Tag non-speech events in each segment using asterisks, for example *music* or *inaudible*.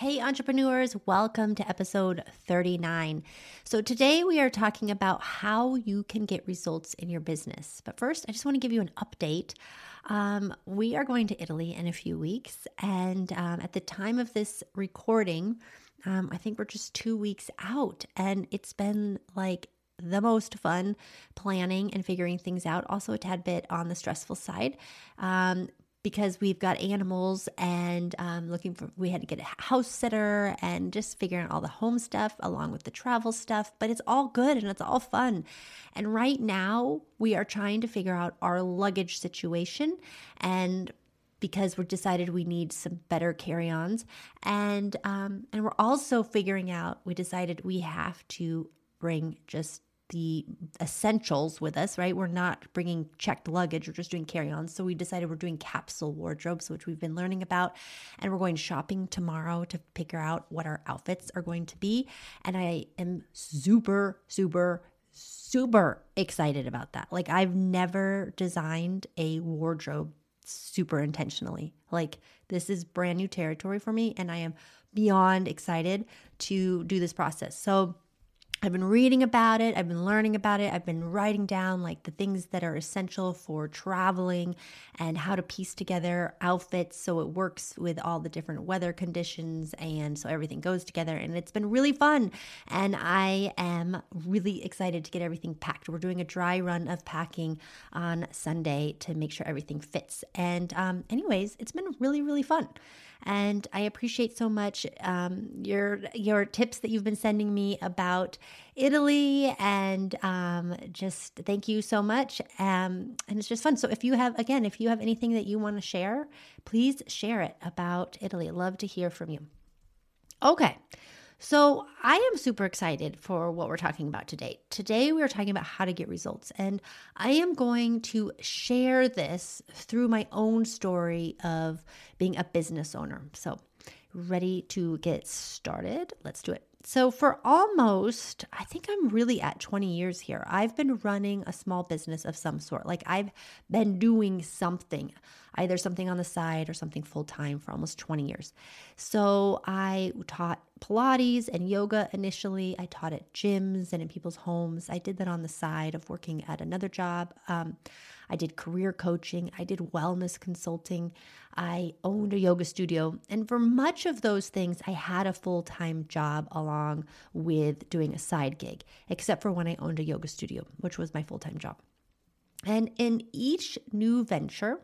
Hey, entrepreneurs, welcome to episode 39. So, today we are talking about how you can get results in your business. But first, I just want to give you an update. Um, we are going to Italy in a few weeks. And um, at the time of this recording, um, I think we're just two weeks out. And it's been like the most fun planning and figuring things out. Also, a tad bit on the stressful side. Um, because we've got animals and um, looking for, we had to get a house sitter and just figuring out all the home stuff along with the travel stuff. But it's all good and it's all fun. And right now, we are trying to figure out our luggage situation and because we decided we need some better carry-ons and um, and we're also figuring out we decided we have to bring just the essentials with us, right? We're not bringing checked luggage, we're just doing carry ons. So we decided we're doing capsule wardrobes, which we've been learning about. And we're going shopping tomorrow to figure out what our outfits are going to be. And I am super, super, super excited about that. Like, I've never designed a wardrobe super intentionally. Like, this is brand new territory for me, and I am beyond excited to do this process. So, I've been reading about it, I've been learning about it, I've been writing down like the things that are essential for traveling and how to piece together outfits so it works with all the different weather conditions and so everything goes together. And it's been really fun. And I am really excited to get everything packed. We're doing a dry run of packing on Sunday to make sure everything fits. And, um, anyways, it's been really, really fun and I appreciate so much um, your your tips that you've been sending me about Italy, and um, just thank you so much. Um, and it's just fun. So if you have again, if you have anything that you want to share, please share it about Italy. Love to hear from you. Okay. So, I am super excited for what we're talking about today. Today, we are talking about how to get results, and I am going to share this through my own story of being a business owner. So, ready to get started? Let's do it. So, for almost, I think I'm really at 20 years here, I've been running a small business of some sort. Like, I've been doing something, either something on the side or something full time for almost 20 years. So, I taught Pilates and yoga initially. I taught at gyms and in people's homes. I did that on the side of working at another job. Um, I did career coaching, I did wellness consulting, I owned a yoga studio. And for much of those things, I had a full time job along with doing a side gig, except for when I owned a yoga studio, which was my full time job. And in each new venture,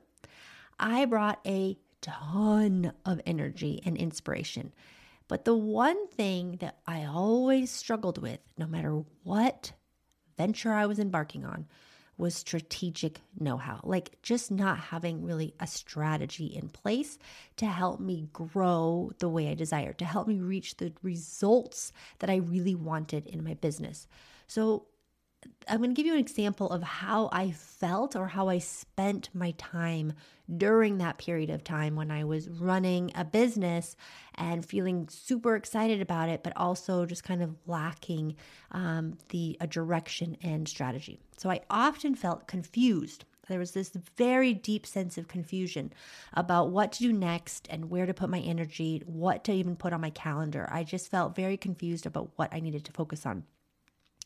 I brought a ton of energy and inspiration. But the one thing that I always struggled with, no matter what venture I was embarking on, was strategic know how, like just not having really a strategy in place to help me grow the way I desire, to help me reach the results that I really wanted in my business. So, I'm going to give you an example of how I felt or how I spent my time during that period of time when I was running a business and feeling super excited about it, but also just kind of lacking um, the a direction and strategy. So I often felt confused. There was this very deep sense of confusion about what to do next and where to put my energy, what to even put on my calendar. I just felt very confused about what I needed to focus on.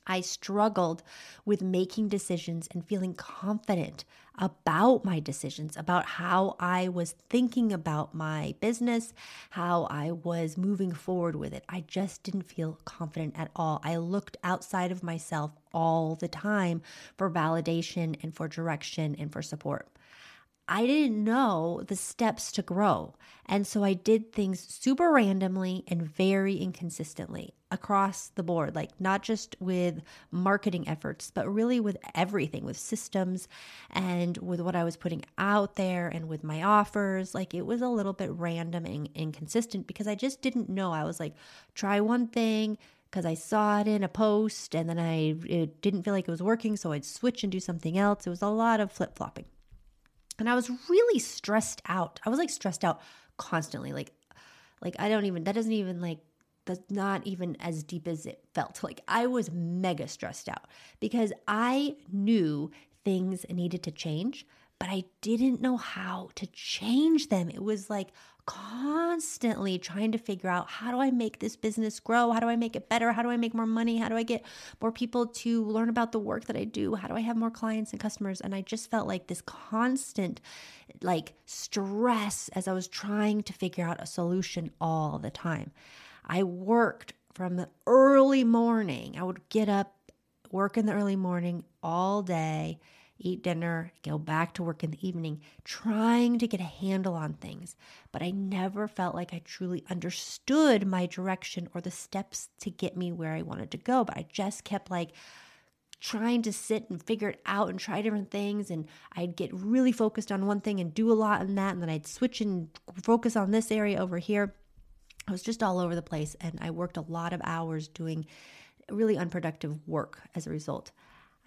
I struggled with making decisions and feeling confident about my decisions, about how I was thinking about my business, how I was moving forward with it. I just didn't feel confident at all. I looked outside of myself all the time for validation and for direction and for support. I didn't know the steps to grow. And so I did things super randomly and very inconsistently across the board, like not just with marketing efforts, but really with everything, with systems and with what I was putting out there and with my offers. Like it was a little bit random and inconsistent because I just didn't know. I was like, try one thing because I saw it in a post and then I it didn't feel like it was working, so I'd switch and do something else. It was a lot of flip flopping. And I was really stressed out. I was like stressed out constantly. Like, like I don't even, that doesn't even like, that's not even as deep as it felt. *laughs* Like I was mega stressed out because I knew things needed to change, but I didn't know how to change them. It was like constantly trying to figure out how do I make this business grow? How do I make it better? How do I make more money? How do I get more people to learn about the work that I do? How do I have more clients and customers? And I just felt like this constant like stress as I was trying to figure out a solution all the time. I worked from the early morning. I would get up, work in the early morning all day eat dinner, go back to work in the evening, trying to get a handle on things. But I never felt like I truly understood my direction or the steps to get me where I wanted to go. But I just kept like, trying to sit and figure it out and try different things. And I'd get really focused on one thing and do a lot in that. And then I'd switch and focus on this area over here. I was just all over the place. And I worked a lot of hours doing really unproductive work as a result.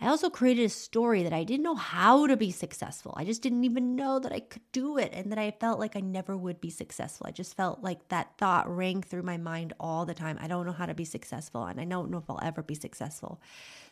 I also created a story that I didn't know how to be successful. I just didn't even know that I could do it and that I felt like I never would be successful. I just felt like that thought rang through my mind all the time. I don't know how to be successful and I don't know if I'll ever be successful.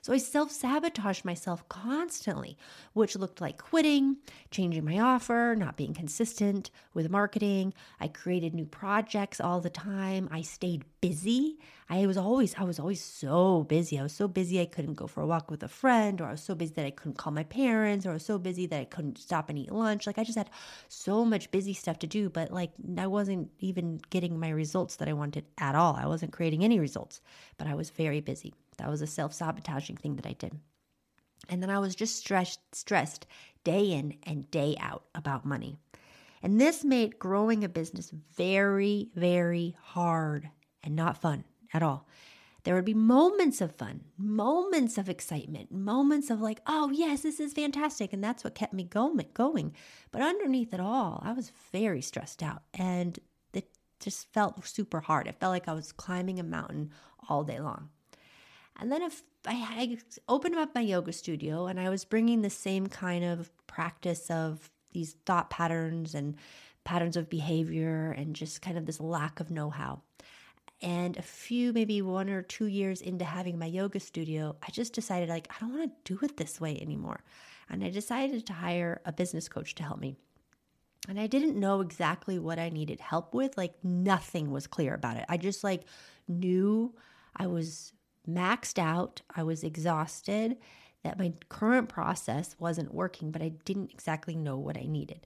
So I self sabotaged myself constantly, which looked like quitting, changing my offer, not being consistent with marketing. I created new projects all the time. I stayed busy. I was always I was always so busy. I was so busy I couldn't go for a walk with a friend or I was so busy that I couldn't call my parents or I was so busy that I couldn't stop and eat lunch. Like I just had so much busy stuff to do, but like I wasn't even getting my results that I wanted at all. I wasn't creating any results, but I was very busy. That was a self sabotaging thing that I did. And then I was just stressed, stressed day in and day out about money. And this made growing a business very, very hard and not fun at all. There would be moments of fun, moments of excitement, moments of like, oh, yes, this is fantastic. And that's what kept me going. But underneath it all, I was very stressed out and it just felt super hard. It felt like I was climbing a mountain all day long. And then if I, opened up my yoga studio and I was bringing the same kind of practice of these thought patterns and patterns of behavior and just kind of this lack of know how. And a few, maybe one or two years into having my yoga studio, I just decided, like, I don't want to do it this way anymore. And I decided to hire a business coach to help me. And I didn't know exactly what I needed help with. Like, nothing was clear about it. I just, like, knew I was maxed out, I was exhausted, that my current process wasn't working, but I didn't exactly know what I needed.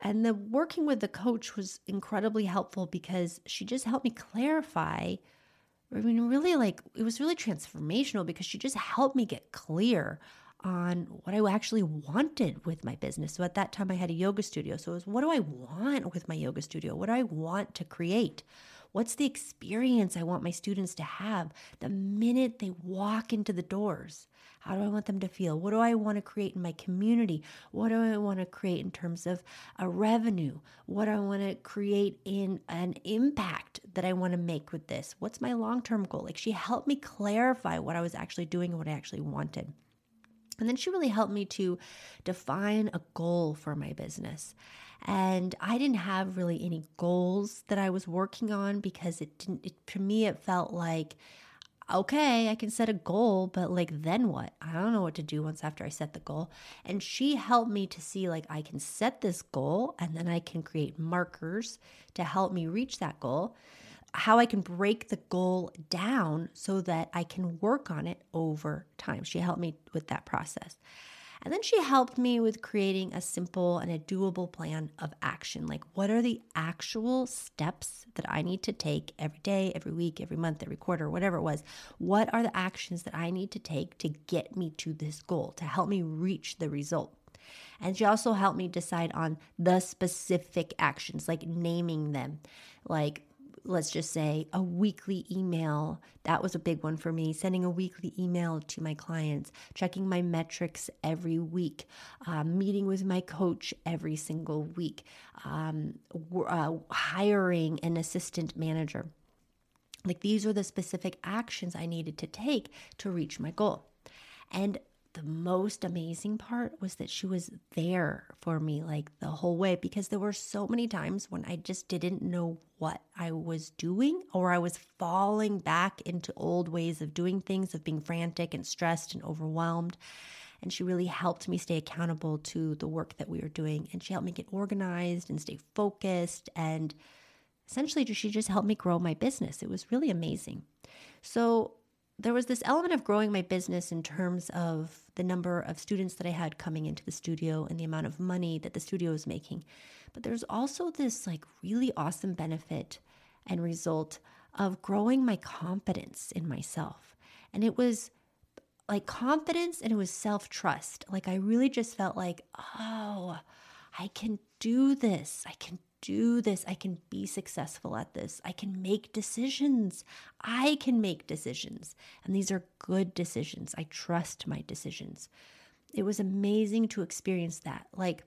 And the working with the coach was incredibly helpful because she just helped me clarify. I mean, really, like, it was really transformational because she just helped me get clear on what I actually wanted with my business. So at that time, I had a yoga studio. So it was, what do I want with my yoga studio? What do I want to create? What's the experience I want my students to have the minute they walk into the doors? How do I want them to feel? What do I want to create in my community? What do I want to create in terms of a revenue? What do I want to create in an impact that I want to make with this? What's my long term goal? Like, she helped me clarify what I was actually doing and what I actually wanted. And then she really helped me to define a goal for my business. And I didn't have really any goals that I was working on because it didn't, it, to me, it felt like, okay, I can set a goal, but like then what? I don't know what to do once after I set the goal. And she helped me to see like I can set this goal and then I can create markers to help me reach that goal. How I can break the goal down so that I can work on it over time. She helped me with that process. And then she helped me with creating a simple and a doable plan of action. Like, what are the actual steps that I need to take every day, every week, every month, every quarter, whatever it was? What are the actions that I need to take to get me to this goal, to help me reach the result? And she also helped me decide on the specific actions, like naming them, like let's just say a weekly email. That was a big one for me. Sending a weekly email to my clients, checking my metrics every week, uh, meeting with my coach every single week, um, uh, hiring an assistant manager. Like these are the specific actions I needed to take to reach my goal. And the most amazing part was that she was there for me like the whole way because there were so many times when I just didn't know what I was doing or I was falling back into old ways of doing things, of being frantic and stressed and overwhelmed. And she really helped me stay accountable to the work that we were doing. And she helped me get organized and stay focused and essentially, she just helped me grow my business. It was really amazing. So, there was this element of growing my business in terms of the number of students that I had coming into the studio and the amount of money that the studio was making. But there's also this like really awesome benefit and result of growing my confidence in myself. And it was like confidence and it was self trust. Like I really just felt like, oh, I can do this. I can do this. I can be successful at this. I can make decisions. I can make decisions. And these are good decisions. I trust my decisions. It was amazing to experience that. Like,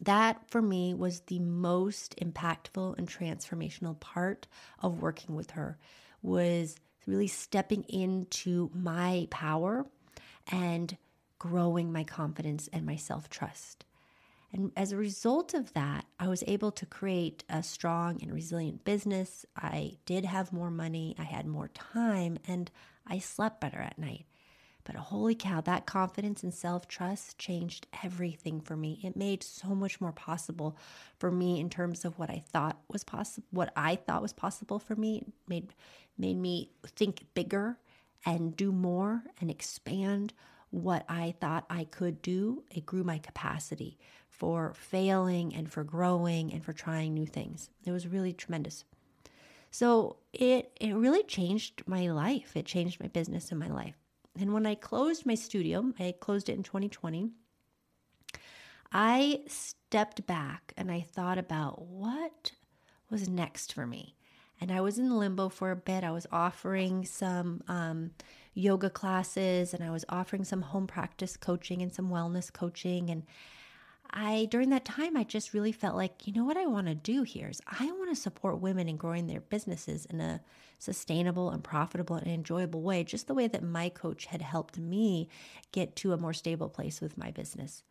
that for me was the most impactful and transformational part of working with her was really stepping into my power and growing my confidence and my self-trust. And as a result of that, I was able to create a strong and resilient business. I did have more money, I had more time, and I slept better at night. But holy cow, that confidence and self trust changed everything for me. It made so much more possible for me in terms of what I thought was possible, what I thought was possible for me. It made made me think bigger and do more and expand what I thought I could do. It grew my capacity for failing and for growing and for trying new things. It was really tremendous. So it it really changed my life. It changed my business and my life. And when I closed my studio, I closed it in 2020. I stepped back and I thought about what was next for me. And I was in limbo for a bit. I was offering some um, yoga classes and I was offering some home practice coaching and some wellness coaching. And I, during that time, I just really felt like, you know what I want to do here is I want to support women in growing their businesses in a sustainable and profitable and enjoyable way, just the way that my coach had helped me get to a more stable place with my business.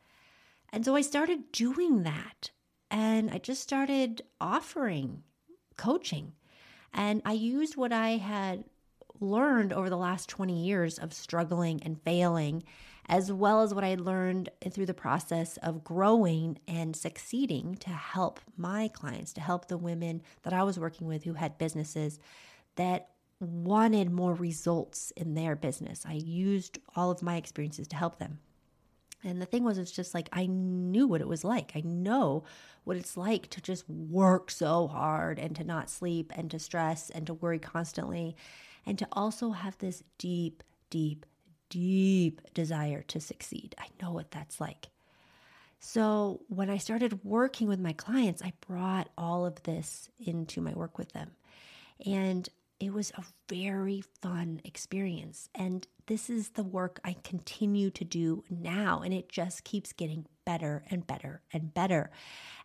And so I started doing that. And I just started offering coaching. And I used what I had learned over the last 20 years of struggling and failing as well as what I learned through the process of growing and succeeding to help my clients, to help the women that I was working with who had businesses that wanted more results in their business. I used all of my experiences to help them. And the thing was, it's just like I knew what it was like. I know what it's like to just work so hard and to not sleep and to stress and to worry constantly and to also have this deep, deep deep desire to succeed. I know what that's like. So, when I started working with my clients, I brought all of this into my work with them. And it was a very fun experience. And this is the work I continue to do now. And it just keeps getting better and better and better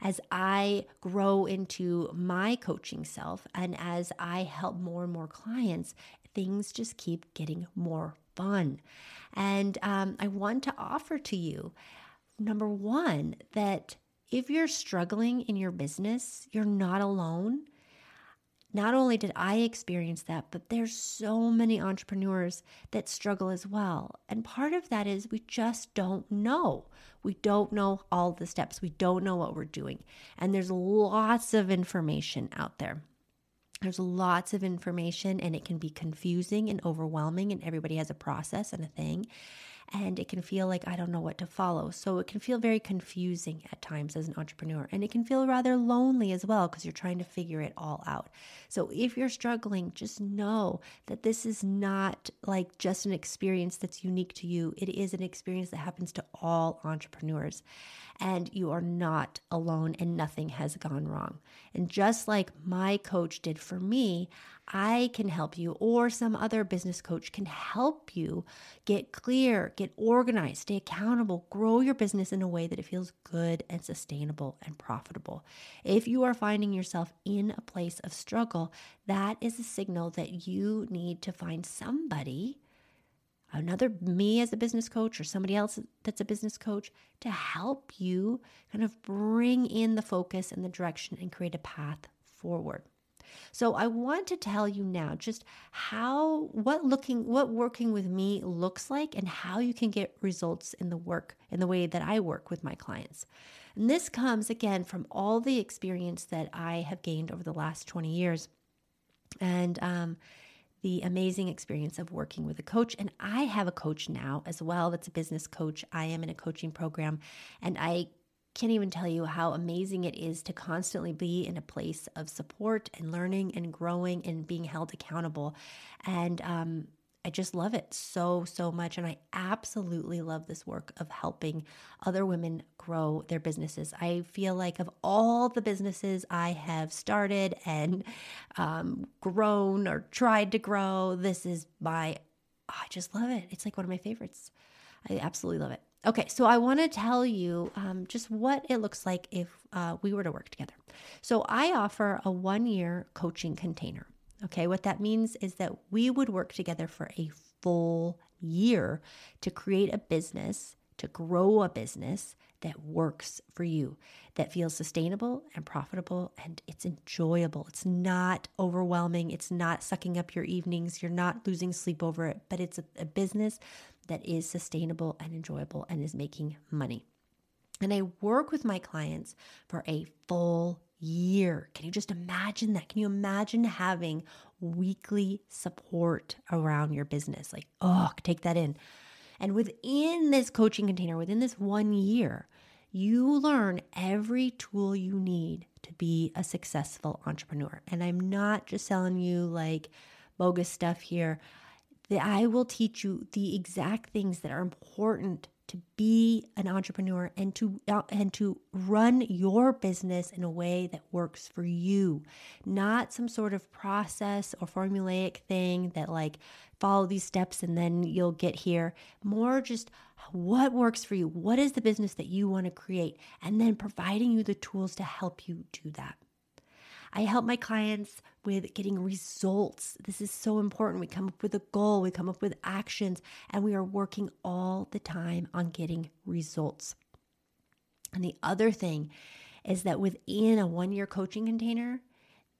as I grow into my coaching self and as I help more and more clients. Things just keep getting more fun. And um, I want to offer to you number one, that if you're struggling in your business, you're not alone. Not only did I experience that, but there's so many entrepreneurs that struggle as well. And part of that is we just don't know. We don't know all the steps. We don't know what we're doing. And there's lots of information out there. There's lots of information and it can be confusing and overwhelming, and everybody has a process and a thing and it can feel like I don't know what to follow. So it can feel very confusing at times as an entrepreneur, and it can feel rather lonely as well because you're trying to figure it all out. So if you're struggling, just know that this is not like just an experience that's unique to you, it is an experience that happens to all entrepreneurs. And you are not alone, and nothing has gone wrong. And just like my coach did for me, I can help you, or some other business coach can help you get clear, get organized, stay accountable, grow your business in a way that it feels good and sustainable and profitable. If you are finding yourself in a place of struggle, that is a signal that you need to find somebody another me as a business coach or somebody else that's a business coach to help you kind of bring in the focus and the direction and create a path forward. So I want to tell you now just how what looking what working with me looks like and how you can get results in the work in the way that I work with my clients. And this comes again from all the experience that I have gained over the last 20 years. And um the amazing experience of working with a coach. And I have a coach now as well that's a business coach. I am in a coaching program and I can't even tell you how amazing it is to constantly be in a place of support and learning and growing and being held accountable. And um, I just love it so, so much. And I absolutely love this work of helping other women grow their businesses. I feel like of all the businesses I have started and um, grown or tried to grow, this is my, oh, I just love it. It's like one of my favorites. I absolutely love it. Okay, so I want to tell you um, just what it looks like if uh, we were to work together. So I offer a one year coaching container. Okay, what that means is that we would work together for a full year to create a business, to grow a business that works for you, that feels sustainable and profitable and it's enjoyable. It's not overwhelming. It's not sucking up your evenings. You're not losing sleep over it, but it's a, a business that is sustainable and enjoyable and is making money. And I work with my clients for a full year. Can you just imagine that? Can you imagine having weekly support around your business? Like, oh, take that in. And within this coaching container, within this one year, you learn every tool you need to be a successful entrepreneur. And I'm not just selling you like bogus stuff here I will teach you the exact things that are important to be an entrepreneur and to uh, and to run your business in a way that works for you. Not some sort of process or formulaic thing that like follow these steps and then you'll get here. More just what works for you. What is the business that you want to create? And then providing you the tools to help you do that I help my clients with getting results. This is so important. We come up with a goal, we come up with actions, and we are working all the time on getting results. And the other thing is that within a one year coaching container,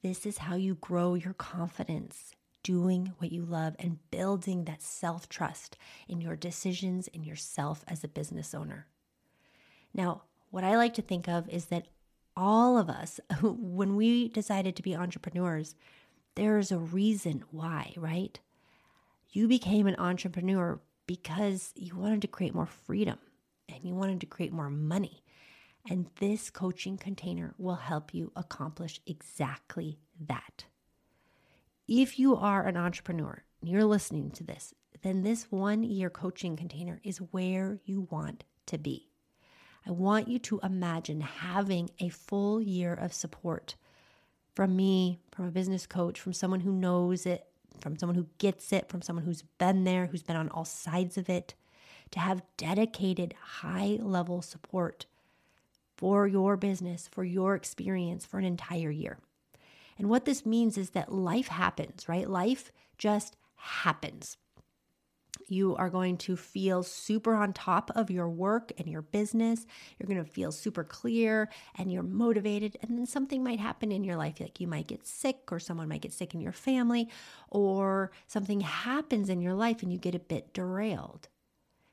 this is how you grow your confidence doing what you love and building that self trust in your decisions in yourself as a business owner. Now, what I like to think of is that all of us, when we decided to be entrepreneurs, there's a reason why, right? You became an entrepreneur because you wanted to create more freedom and you wanted to create more money. And this coaching container will help you accomplish exactly that. If you are an entrepreneur, and you're listening to this, then this one year coaching container is where you want to be. I want you to imagine having a full year of support from me, from a business coach, from someone who knows it, from someone who gets it, from someone who's been there, who's been on all sides of it, to have dedicated high level support for your business, for your experience for an entire year. And what this means is that life happens, right? Life just happens. You are going to feel super on top of your work and your business. You're going to feel super clear and you're motivated. And then something might happen in your life, like you might get sick, or someone might get sick in your family, or something happens in your life and you get a bit derailed.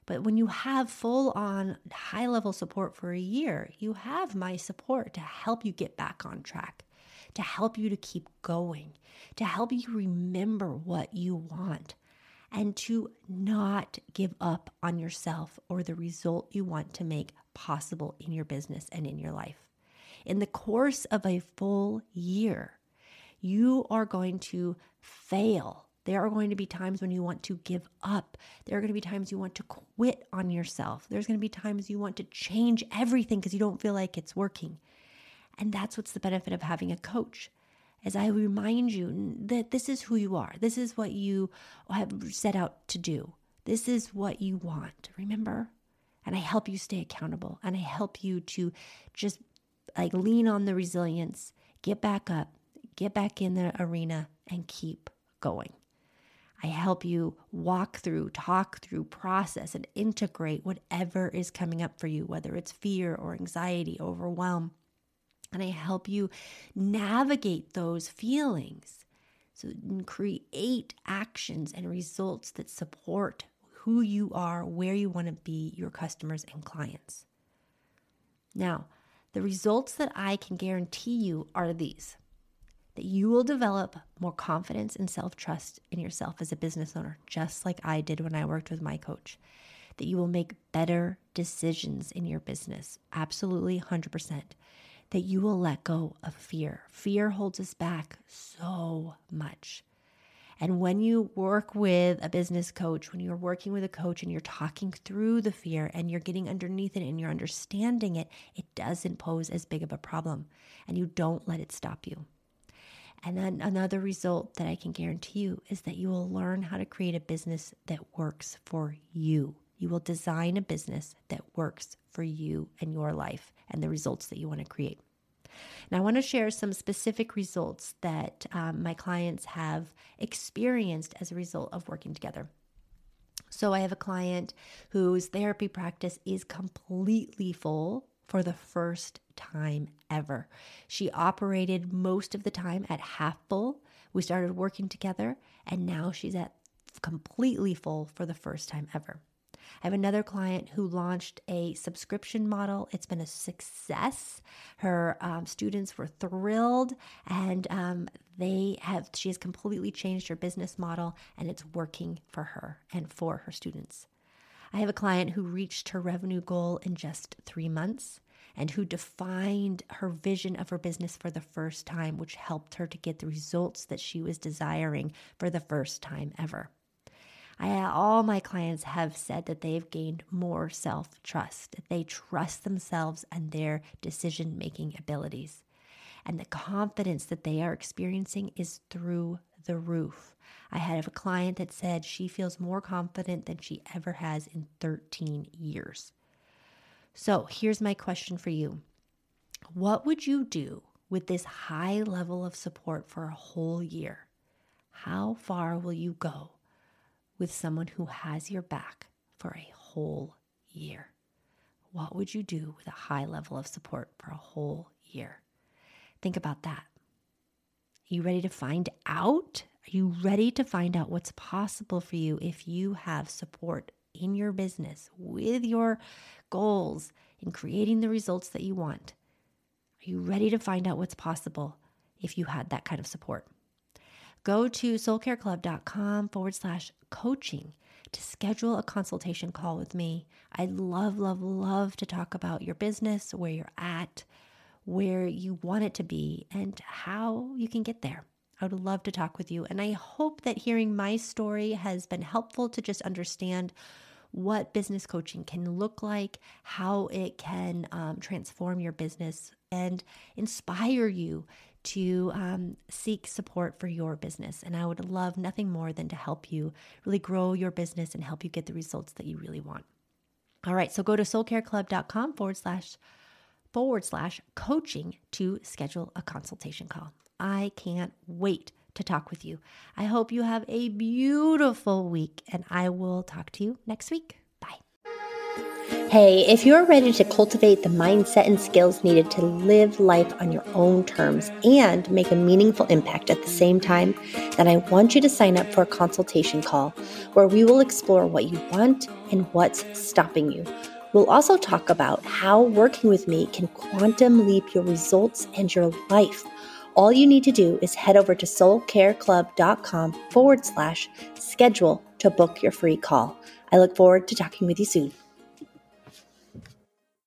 But when you have full on high level support for a year, you have my support to help you get back on track, to help you to keep going, to help you remember what you want and to not give up on yourself or the result you want to make possible in your business and in your life. In the course of a full year, you are going to fail. There are going to be times when you want to give up. There are going to be times you want to quit on yourself. There's going to be times you want to change everything because you don't feel like it's working. And that's what's the benefit of having a coach as I remind you that this is who you are. This is what you have set out to do. This is what you want. Remember? And I help you stay accountable and I help you to just like lean on the resilience, get back up, get back in the arena and keep going. I help you walk through, talk through, process, and integrate whatever is coming up for you, whether it's fear or anxiety, overwhelm, and I help you navigate those feelings. So, create actions and results that support who you are, where you want to be, your customers and clients. Now, the results that I can guarantee you are these that you will develop more confidence and self trust in yourself as a business owner, just like I did when I worked with my coach. That you will make better decisions in your business, absolutely 100%. That you will let go of fear. Fear holds us back so much. And when you work with a business coach, when you're working with a coach and you're talking through the fear and you're getting underneath it and you're understanding it, it doesn't pose as big of a problem and you don't let it stop you. And then another result that I can guarantee you is that you will learn how to create a business that works for you. You will design a business that works for you and your life and the results that you want to create. Now, I want to share some specific results that um, my clients have experienced as a result of working together. So, I have a client whose therapy practice is completely full for the first time ever. She operated most of the time at half full. We started working together, and now she's at completely full for the first time ever. I have another client who launched a subscription model. It's been a success. Her um, students were thrilled, and um, they have. She has completely changed her business model, and it's working for her and for her students. I have a client who reached her revenue goal in just three months and who defined her vision of her business for the first time, which helped her to get the results that she was desiring for the first time ever. I, all my clients have said that they've gained more self trust. They trust themselves and their decision making abilities. And the confidence that they are experiencing is through the roof. I had a client that said she feels more confident than she ever has in 13 years. So here's my question for you What would you do with this high level of support for a whole year? How far will you go with someone who has your back for a whole year? What would you do with a high level of support for a whole year? Think about that. Are you ready to find out? Are you ready to find out what's possible for you if you have support in your business with your goals in creating the results that you want? Are you ready to find out what's possible if you had that kind of support? Go to soulcareclub.com forward slash coaching to schedule a consultation call with me. I'd love, love, love to talk about your business, where you're at, where you want it to be, and how you can get there. I would love to talk with you. And I hope that hearing my story has been helpful to just understand what business coaching can look like, how it can um, transform your business, and inspire you to um, seek support for your business. And I would love nothing more than to help you really grow your business and help you get the results that you really want. All right, so go to soulcareclub.com forward slash forward slash coaching to schedule a consultation call. I can't wait to talk with you. I hope you have a beautiful week, and I will talk to you next week. Hey, if you're ready to cultivate the mindset and skills needed to live life on your own terms and make a meaningful impact at the same time, then I want you to sign up for a consultation call where we will explore what you want and what's stopping you. We'll also talk about how working with me can quantum leap your results and your life all you need to do is head over to soulcareclub.com forward slash schedule to book your free call. I look forward to talking with you soon.